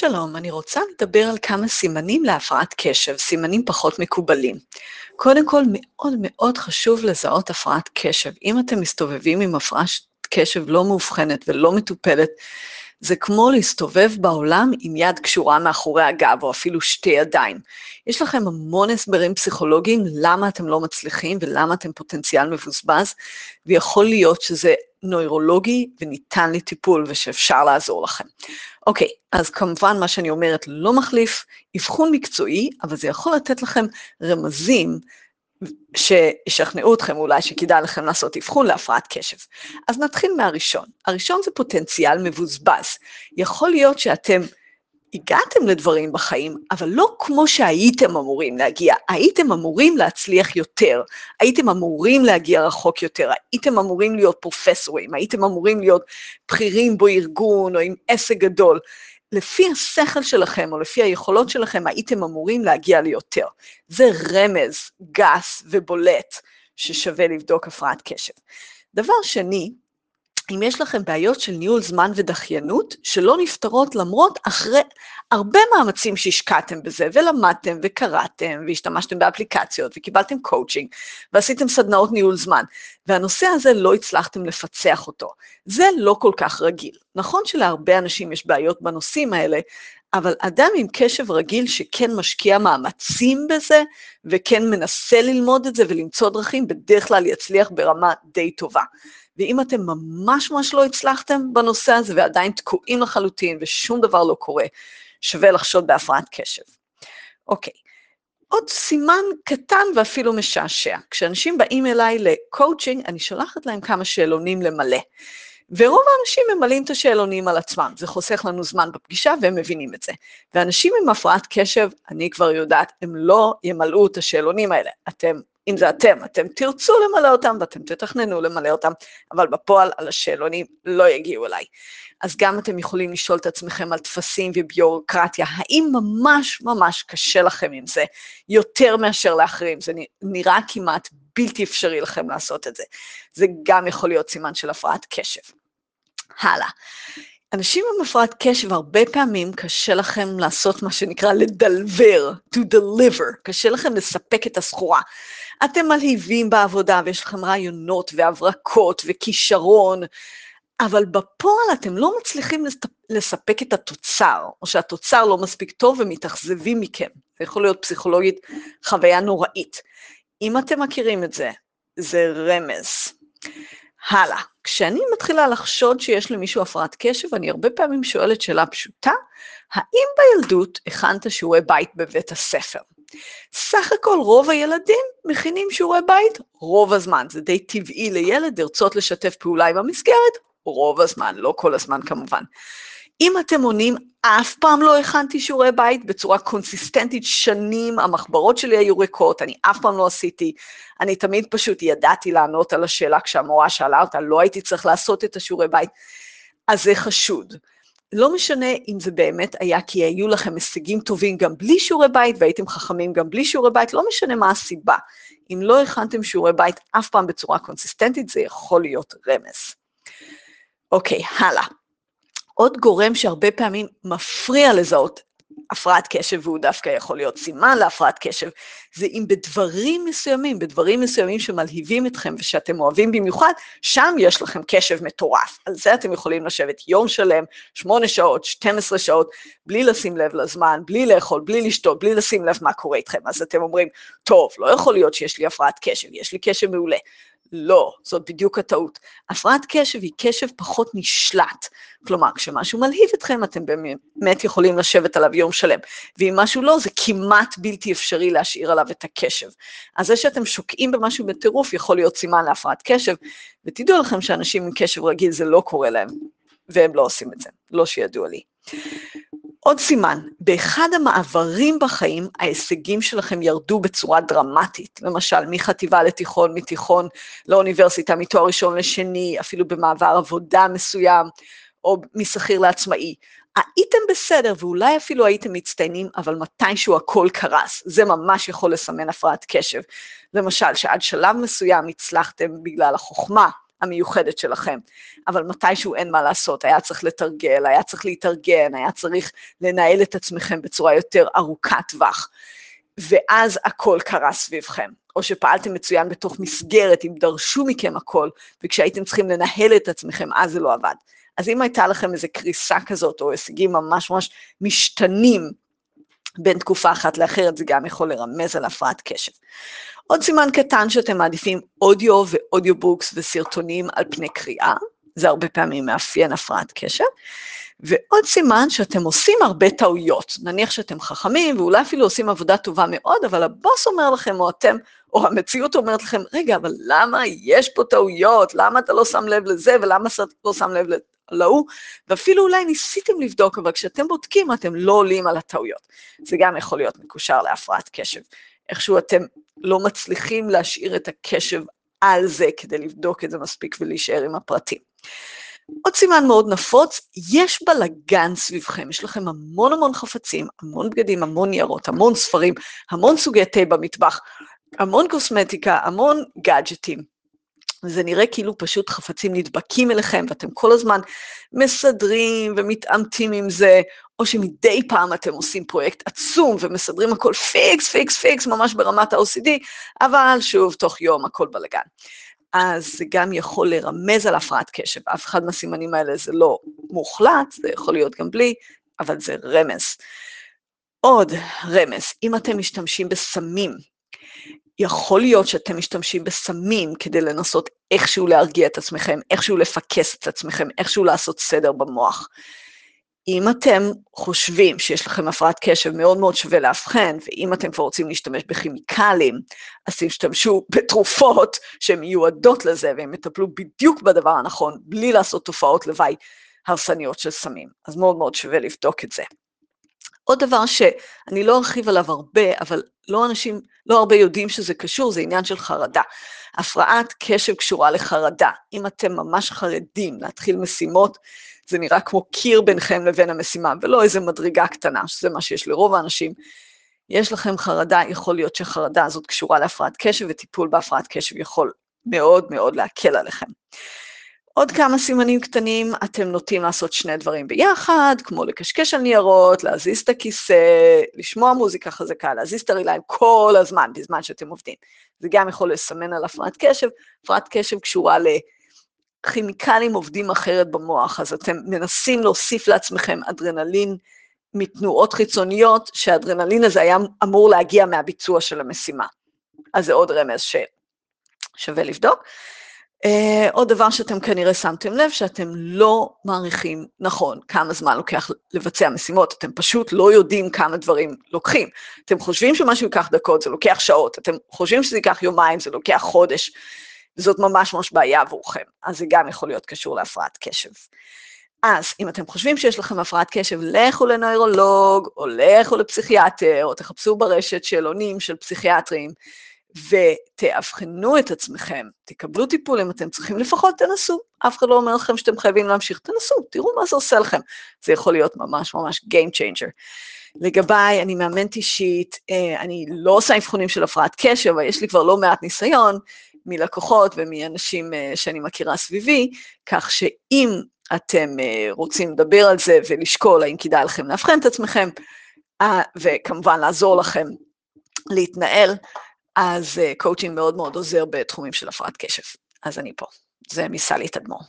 שלום, אני רוצה לדבר על כמה סימנים להפרעת קשב, סימנים פחות מקובלים. קודם כל, מאוד מאוד חשוב לזהות הפרעת קשב. אם אתם מסתובבים עם הפרעת קשב לא מאובחנת ולא מטופלת, זה כמו להסתובב בעולם עם יד קשורה מאחורי הגב, או אפילו שתי ידיים. יש לכם המון הסברים פסיכולוגיים למה אתם לא מצליחים ולמה אתם פוטנציאל מבוזבז, ויכול להיות שזה נוירולוגי וניתן לטיפול ושאפשר לעזור לכם. אוקיי, אז כמובן מה שאני אומרת לא מחליף אבחון מקצועי, אבל זה יכול לתת לכם רמזים שישכנעו אתכם אולי שכדאי לכם לעשות אבחון להפרעת קשב. אז נתחיל מהראשון. הראשון זה פוטנציאל מבוזבז. יכול להיות שאתם הגעתם לדברים בחיים, אבל לא כמו שהייתם אמורים להגיע. הייתם אמורים להצליח יותר, הייתם אמורים להגיע רחוק יותר, הייתם אמורים להיות פרופסורים, הייתם אמורים להיות בכירים בארגון או עם עסק גדול. לפי השכל שלכם או לפי היכולות שלכם הייתם אמורים להגיע ליותר. זה רמז גס ובולט ששווה לבדוק הפרעת קשב. דבר שני, אם יש לכם בעיות של ניהול זמן ודחיינות, שלא נפתרות למרות אחרי הרבה מאמצים שהשקעתם בזה, ולמדתם וקראתם, והשתמשתם באפליקציות, וקיבלתם קואוצ'ינג, ועשיתם סדנאות ניהול זמן, והנושא הזה לא הצלחתם לפצח אותו. זה לא כל כך רגיל. נכון שלהרבה אנשים יש בעיות בנושאים האלה, אבל אדם עם קשב רגיל שכן משקיע מאמצים בזה, וכן מנסה ללמוד את זה ולמצוא דרכים, בדרך כלל יצליח ברמה די טובה. ואם אתם ממש ממש לא הצלחתם בנושא הזה ועדיין תקועים לחלוטין ושום דבר לא קורה, שווה לחשוד בהפרעת קשב. אוקיי, עוד סימן קטן ואפילו משעשע. כשאנשים באים אליי לקואוצ'ינג, אני שולחת להם כמה שאלונים למלא. ורוב האנשים ממלאים את השאלונים על עצמם, זה חוסך לנו זמן בפגישה והם מבינים את זה. ואנשים עם הפרעת קשב, אני כבר יודעת, הם לא ימלאו את השאלונים האלה. אתם אם זה אתם, אתם תרצו למלא אותם ואתם תתכננו למלא אותם, אבל בפועל על השאלונים לא יגיעו אליי. אז גם אתם יכולים לשאול את עצמכם על טפסים וביורוקרטיה, האם ממש ממש קשה לכם עם זה, יותר מאשר לאחרים, זה נראה כמעט בלתי אפשרי לכם לעשות את זה. זה גם יכול להיות סימן של הפרעת קשב. הלאה. אנשים עם הפרעת קשב, הרבה פעמים קשה לכם לעשות מה שנקרא לדלבר, to deliver, קשה לכם לספק את הסחורה. אתם מלהיבים בעבודה ויש לכם רעיונות והברקות וכישרון, אבל בפועל אתם לא מצליחים לספק את התוצר, או שהתוצר לא מספיק טוב ומתאכזבים מכם. זה יכול להיות פסיכולוגית חוויה נוראית. אם אתם מכירים את זה, זה רמז. הלאה. כשאני מתחילה לחשוד שיש למישהו הפרעת קשב, אני הרבה פעמים שואלת שאלה פשוטה, האם בילדות הכנת שיעורי בית בבית הספר? סך הכל רוב הילדים מכינים שיעורי בית רוב הזמן, זה די טבעי לילד לרצות לשתף פעולה עם המסגרת רוב הזמן, לא כל הזמן כמובן. אם אתם עונים, אף פעם לא הכנתי שיעורי בית בצורה קונסיסטנטית שנים, המחברות שלי היו ריקות, אני אף פעם לא עשיתי, אני תמיד פשוט ידעתי לענות על השאלה כשהמורה שאלה אותה, לא הייתי צריך לעשות את השיעורי בית, אז זה חשוד. לא משנה אם זה באמת היה כי היו לכם הישגים טובים גם בלי שיעורי בית והייתם חכמים גם בלי שיעורי בית, לא משנה מה הסיבה. אם לא הכנתם שיעורי בית אף פעם בצורה קונסיסטנטית, זה יכול להיות רמז. אוקיי, הלאה. עוד גורם שהרבה פעמים מפריע לזהות הפרעת קשב, והוא דווקא יכול להיות סימן להפרעת קשב, זה אם בדברים מסוימים, בדברים מסוימים שמלהיבים אתכם ושאתם אוהבים במיוחד, שם יש לכם קשב מטורף. על זה אתם יכולים לשבת יום שלם, שמונה שעות, 12 שעות, בלי לשים לב לזמן, בלי לאכול, בלי לשתות, בלי לשים לב מה קורה איתכם. אז אתם אומרים, טוב, לא יכול להיות שיש לי הפרעת קשב, יש לי קשב מעולה. לא, זאת בדיוק הטעות. הפרעת קשב היא קשב פחות נשלט. כלומר, כשמשהו מלהיב אתכם, אתם באמת יכולים לשבת עליו יום שלם, ואם משהו לא, זה כמעט בלתי אפשרי להשאיר עליו את הקשב. אז זה שאתם שוקעים במשהו בטירוף יכול להיות סימן להפרעת קשב, ותדעו לכם שאנשים עם קשב רגיל זה לא קורה להם, והם לא עושים את זה, לא שידוע לי. עוד סימן, באחד המעברים בחיים ההישגים שלכם ירדו בצורה דרמטית, למשל מחטיבה לתיכון, מתיכון לאוניברסיטה, מתואר ראשון לשני, אפילו במעבר עבודה מסוים, או משכיר לעצמאי. הייתם בסדר ואולי אפילו הייתם מצטיינים, אבל מתישהו הכל קרס, זה ממש יכול לסמן הפרעת קשב. למשל, שעד שלב מסוים הצלחתם בגלל החוכמה, המיוחדת שלכם, אבל מתישהו אין מה לעשות, היה צריך לתרגל, היה צריך להתארגן, היה צריך לנהל את עצמכם בצורה יותר ארוכת טווח, ואז הכל קרה סביבכם. או שפעלתם מצוין בתוך מסגרת, אם דרשו מכם הכל, וכשהייתם צריכים לנהל את עצמכם, אז זה לא עבד. אז אם הייתה לכם איזו קריסה כזאת, או הישגים ממש ממש משתנים בין תקופה אחת לאחרת, זה גם יכול לרמז על הפרעת קשב. עוד סימן קטן שאתם מעדיפים אודיו ו audiobooks וסרטונים על פני קריאה, זה הרבה פעמים מאפיין הפרעת קשב. ועוד סימן שאתם עושים הרבה טעויות. נניח שאתם חכמים ואולי אפילו עושים עבודה טובה מאוד, אבל הבוס אומר לכם, או אתם, או המציאות אומרת לכם, רגע, אבל למה יש פה טעויות? למה אתה לא שם לב לזה, ולמה אתה לא שם לב להוא? ואפילו אולי ניסיתם לבדוק, אבל כשאתם בודקים, אתם לא עולים על הטעויות. זה גם יכול להיות מקושר להפרעת קשב. איכשהו אתם לא מצליחים להשאיר את הקשב על זה כדי לבדוק את זה מספיק ולהישאר עם הפרטים. עוד סימן מאוד נפוץ, יש בלאגן סביבכם, יש לכם המון המון חפצים, המון בגדים, המון ניירות, המון ספרים, המון סוגי תה במטבח, המון קוסמטיקה, המון גאדג'טים. וזה נראה כאילו פשוט חפצים נדבקים אליכם, ואתם כל הזמן מסדרים ומתעמתים עם זה, או שמדי פעם אתם עושים פרויקט עצום ומסדרים הכל פיקס, פיקס, פיקס, ממש ברמת ה-OCD, אבל שוב, תוך יום הכל בלאגן. אז זה גם יכול לרמז על הפרעת קשב. אף אחד מהסימנים האלה זה לא מוחלט, זה יכול להיות גם בלי, אבל זה רמז. עוד רמז, אם אתם משתמשים בסמים, יכול להיות שאתם משתמשים בסמים כדי לנסות איכשהו להרגיע את עצמכם, איכשהו לפקס את עצמכם, איכשהו לעשות סדר במוח. אם אתם חושבים שיש לכם הפרעת קשב, מאוד מאוד שווה לאבחן, ואם אתם כבר רוצים להשתמש בכימיקלים, אז תשתמשו בתרופות שהן מיועדות לזה, והן יטפלו בדיוק בדבר הנכון, בלי לעשות תופעות לוואי הרסניות של סמים. אז מאוד מאוד שווה לבדוק את זה. עוד דבר שאני לא ארחיב עליו הרבה, אבל לא אנשים, לא הרבה יודעים שזה קשור, זה עניין של חרדה. הפרעת קשב קשורה לחרדה. אם אתם ממש חרדים להתחיל משימות, זה נראה כמו קיר ביניכם לבין המשימה, ולא איזה מדרגה קטנה, שזה מה שיש לרוב האנשים. יש לכם חרדה, יכול להיות שהחרדה הזאת קשורה להפרעת קשב, וטיפול בהפרעת קשב יכול מאוד מאוד להקל עליכם. עוד כמה סימנים קטנים, אתם נוטים לעשות שני דברים ביחד, כמו לקשקש על ניירות, להזיז את הכיסא, לשמוע מוזיקה חזקה, להזיז את הרגליים כל הזמן, בזמן שאתם עובדים. זה גם יכול לסמן על הפרעת קשב. הפרעת קשב קשורה לכימיקלים עובדים אחרת במוח, אז אתם מנסים להוסיף לעצמכם אדרנלין מתנועות חיצוניות, שהאדרנלין הזה היה אמור להגיע מהביצוע של המשימה. אז זה עוד רמז ששווה לבדוק. Uh, עוד דבר שאתם כנראה שמתם לב, שאתם לא מעריכים נכון כמה זמן לוקח לבצע משימות, אתם פשוט לא יודעים כמה דברים לוקחים. אתם חושבים שמשהו ייקח דקות, זה לוקח שעות, אתם חושבים שזה ייקח יומיים, זה לוקח חודש, וזאת ממש ממש בעיה עבורכם. אז זה גם יכול להיות קשור להפרעת קשב. אז אם אתם חושבים שיש לכם הפרעת קשב, לכו לנוירולוג, או לכו לפסיכיאטר, או תחפשו ברשת שאלונים של פסיכיאטרים. ותאבחנו את עצמכם, תקבלו טיפול אם אתם צריכים, לפחות תנסו. אף אחד לא אומר לכם שאתם חייבים להמשיך, תנסו, תראו מה זה עושה לכם. זה יכול להיות ממש ממש Game Changer. לגביי, אני מאמנת אישית, אה, אני לא עושה אבחונים של הפרעת קשב, אבל יש לי כבר לא מעט ניסיון מלקוחות ומאנשים אה, שאני מכירה סביבי, כך שאם אתם אה, רוצים לדבר על זה ולשקול האם כדאי לכם לאבחן את עצמכם, וכמובן לעזור לכם להתנהל, אז קואוצ'ינג מאוד מאוד עוזר בתחומים של הפרעת קשב. אז אני פה. זה מסלי תדמור.